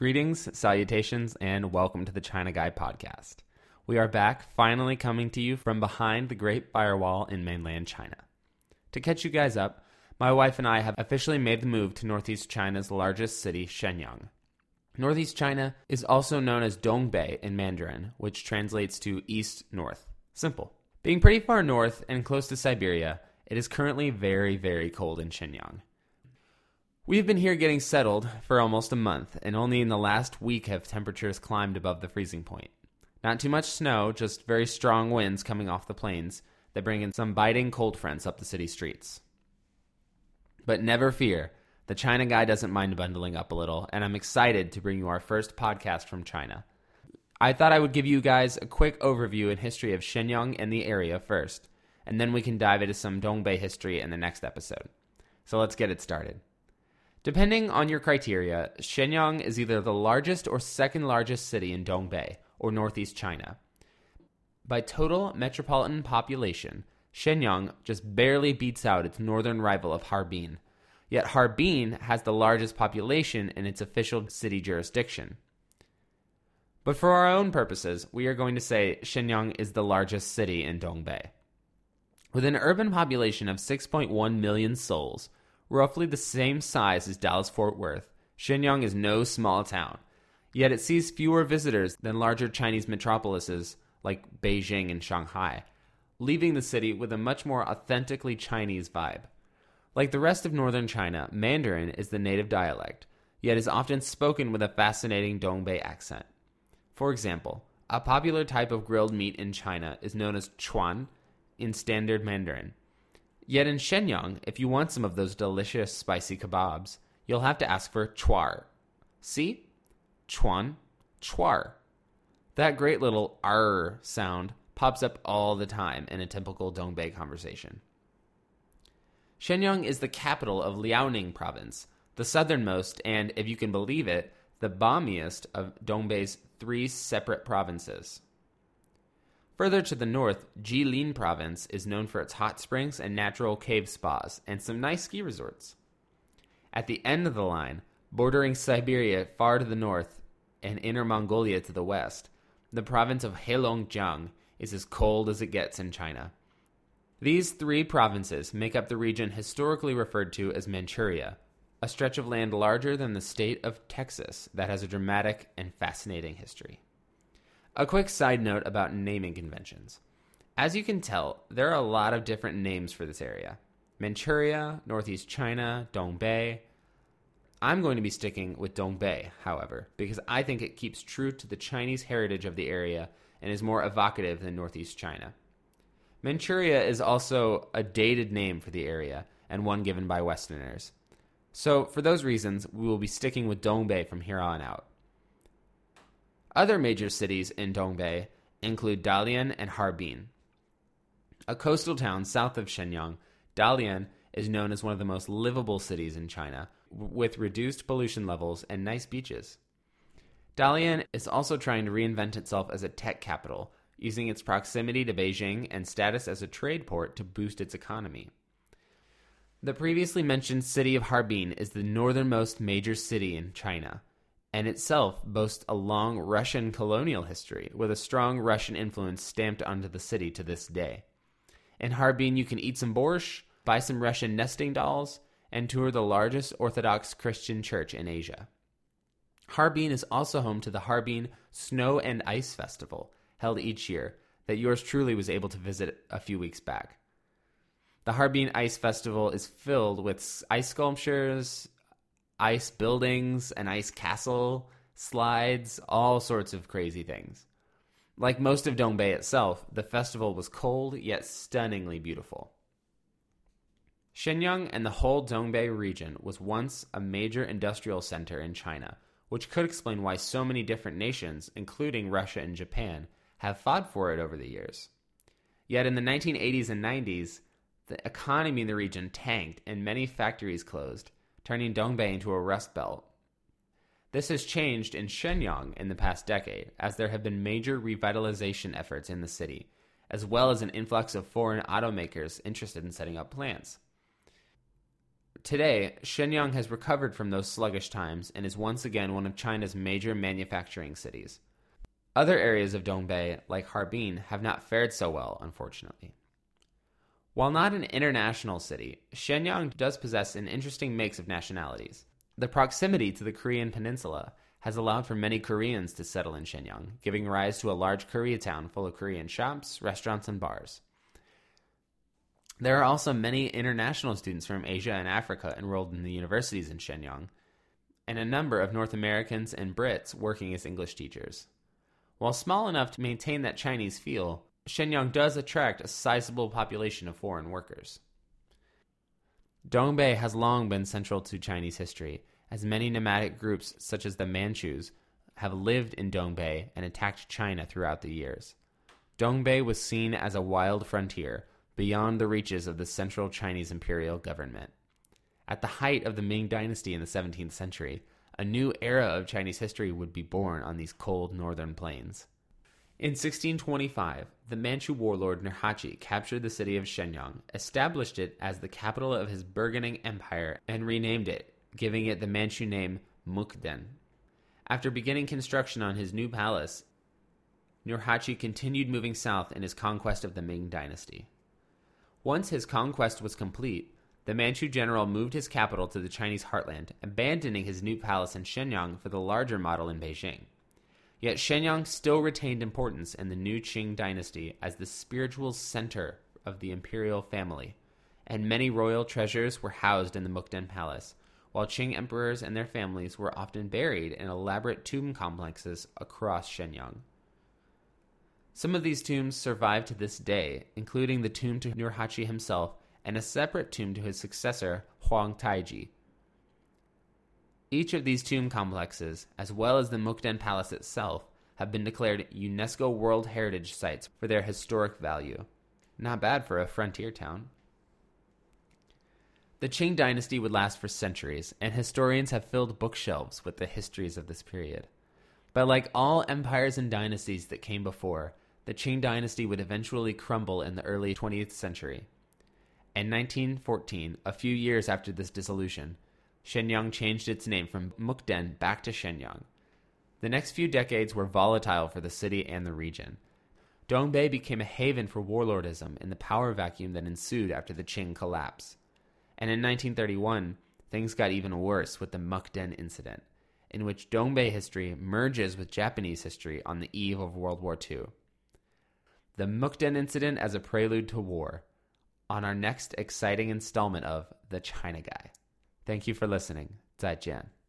Greetings, salutations, and welcome to the China Guy podcast. We are back, finally coming to you from behind the Great Firewall in mainland China. To catch you guys up, my wife and I have officially made the move to northeast China's largest city, Shenyang. Northeast China is also known as Dongbei in Mandarin, which translates to east north. Simple. Being pretty far north and close to Siberia, it is currently very, very cold in Shenyang. We've been here getting settled for almost a month, and only in the last week have temperatures climbed above the freezing point. Not too much snow, just very strong winds coming off the plains that bring in some biting cold fronts up the city streets. But never fear, the China guy doesn't mind bundling up a little, and I'm excited to bring you our first podcast from China. I thought I would give you guys a quick overview and history of Shenyang and the area first, and then we can dive into some Dongbei history in the next episode. So let's get it started. Depending on your criteria, Shenyang is either the largest or second largest city in Dongbei, or northeast China. By total metropolitan population, Shenyang just barely beats out its northern rival of Harbin. Yet Harbin has the largest population in its official city jurisdiction. But for our own purposes, we are going to say Shenyang is the largest city in Dongbei. With an urban population of 6.1 million souls, roughly the same size as Dallas Fort Worth, Shenyang is no small town. Yet it sees fewer visitors than larger Chinese metropolises like Beijing and Shanghai, leaving the city with a much more authentically Chinese vibe. Like the rest of northern China, Mandarin is the native dialect, yet is often spoken with a fascinating Dongbei accent. For example, a popular type of grilled meat in China is known as chuan in standard Mandarin, Yet in Shenyang, if you want some of those delicious spicy kebabs, you'll have to ask for chuar. See? Chuan, chuar. That great little r sound pops up all the time in a typical Dongbei conversation. Shenyang is the capital of Liaoning province, the southernmost and, if you can believe it, the balmiest of Dongbei's three separate provinces. Further to the north, Jilin province is known for its hot springs and natural cave spas, and some nice ski resorts. At the end of the line, bordering Siberia far to the north and Inner Mongolia to the west, the province of Heilongjiang is as cold as it gets in China. These three provinces make up the region historically referred to as Manchuria, a stretch of land larger than the state of Texas that has a dramatic and fascinating history. A quick side note about naming conventions. As you can tell, there are a lot of different names for this area Manchuria, Northeast China, Dongbei. I'm going to be sticking with Dongbei, however, because I think it keeps true to the Chinese heritage of the area and is more evocative than Northeast China. Manchuria is also a dated name for the area and one given by Westerners. So, for those reasons, we will be sticking with Dongbei from here on out. Other major cities in Dongbei include Dalian and Harbin. A coastal town south of Shenyang, Dalian is known as one of the most livable cities in China, with reduced pollution levels and nice beaches. Dalian is also trying to reinvent itself as a tech capital, using its proximity to Beijing and status as a trade port to boost its economy. The previously mentioned city of Harbin is the northernmost major city in China and itself boasts a long Russian colonial history with a strong Russian influence stamped onto the city to this day. In Harbin, you can eat some borscht, buy some Russian nesting dolls, and tour the largest Orthodox Christian church in Asia. Harbin is also home to the Harbin Snow and Ice Festival, held each year, that yours truly was able to visit a few weeks back. The Harbin Ice Festival is filled with ice sculptures, ice buildings, an ice castle, slides, all sorts of crazy things. Like most of Dongbei itself, the festival was cold yet stunningly beautiful. Shenyang and the whole Dongbei region was once a major industrial center in China, which could explain why so many different nations, including Russia and Japan, have fought for it over the years. Yet in the 1980s and 90s, the economy in the region tanked and many factories closed, turning Dongbei into a rust belt. This has changed in Shenyang in the past decade, as there have been major revitalization efforts in the city, as well as an influx of foreign automakers interested in setting up plants. Today, Shenyang has recovered from those sluggish times and is once again one of China's major manufacturing cities. Other areas of Dongbei, like Harbin, have not fared so well, unfortunately. While not an international city, Shenyang does possess an interesting mix of nationalities. The proximity to the Korean peninsula has allowed for many Koreans to settle in Shenyang, giving rise to a large Koreatown full of Korean shops, restaurants, and bars. There are also many international students from Asia and Africa enrolled in the universities in Shenyang, and a number of North Americans and Brits working as English teachers. While small enough to maintain that Chinese feel, Shenyang does attract a sizable population of foreign workers. Dongbei has long been central to Chinese history, as many nomadic groups such as the Manchus have lived in Dongbei and attacked China throughout the years. Dongbei was seen as a wild frontier beyond the reaches of the central Chinese imperial government. At the height of the Ming dynasty in the 17th century, a new era of Chinese history would be born on these cold northern plains. In 1625, the Manchu warlord Nurhaci captured the city of Shenyang, established it as the capital of his burgeoning empire, and renamed it, giving it the Manchu name Mukden. After beginning construction on his new palace, Nurhaci continued moving south in his conquest of the Ming dynasty. Once his conquest was complete, the Manchu general moved his capital to the Chinese heartland, abandoning his new palace in Shenyang for the larger model in Beijing. Yet Shenyang still retained importance in the new Qing dynasty as the spiritual center of the imperial family, and many royal treasures were housed in the Mukden Palace, while Qing emperors and their families were often buried in elaborate tomb complexes across Shenyang. Some of these tombs survive to this day, including the tomb to Nurhaci himself and a separate tomb to his successor, Huang Taiji. Each of these tomb complexes, as well as the Mukden Palace itself, have been declared UNESCO World Heritage Sites for their historic value. Not bad for a frontier town. The Qing dynasty would last for centuries, and historians have filled bookshelves with the histories of this period. But like all empires and dynasties that came before, the Qing dynasty would eventually crumble in the early 20th century. In 1914, a few years after this dissolution, Shenyang changed its name from Mukden back to Shenyang. The next few decades were volatile for the city and the region. Dongbei became a haven for warlordism in the power vacuum that ensued after the Qing collapse. And in 1931, things got even worse with the Mukden incident, in which Dongbei history merges with Japanese history on the eve of World War II the Mukden incident as a prelude to war on our next exciting installment of The China Guy. Thank you for listening. 再见.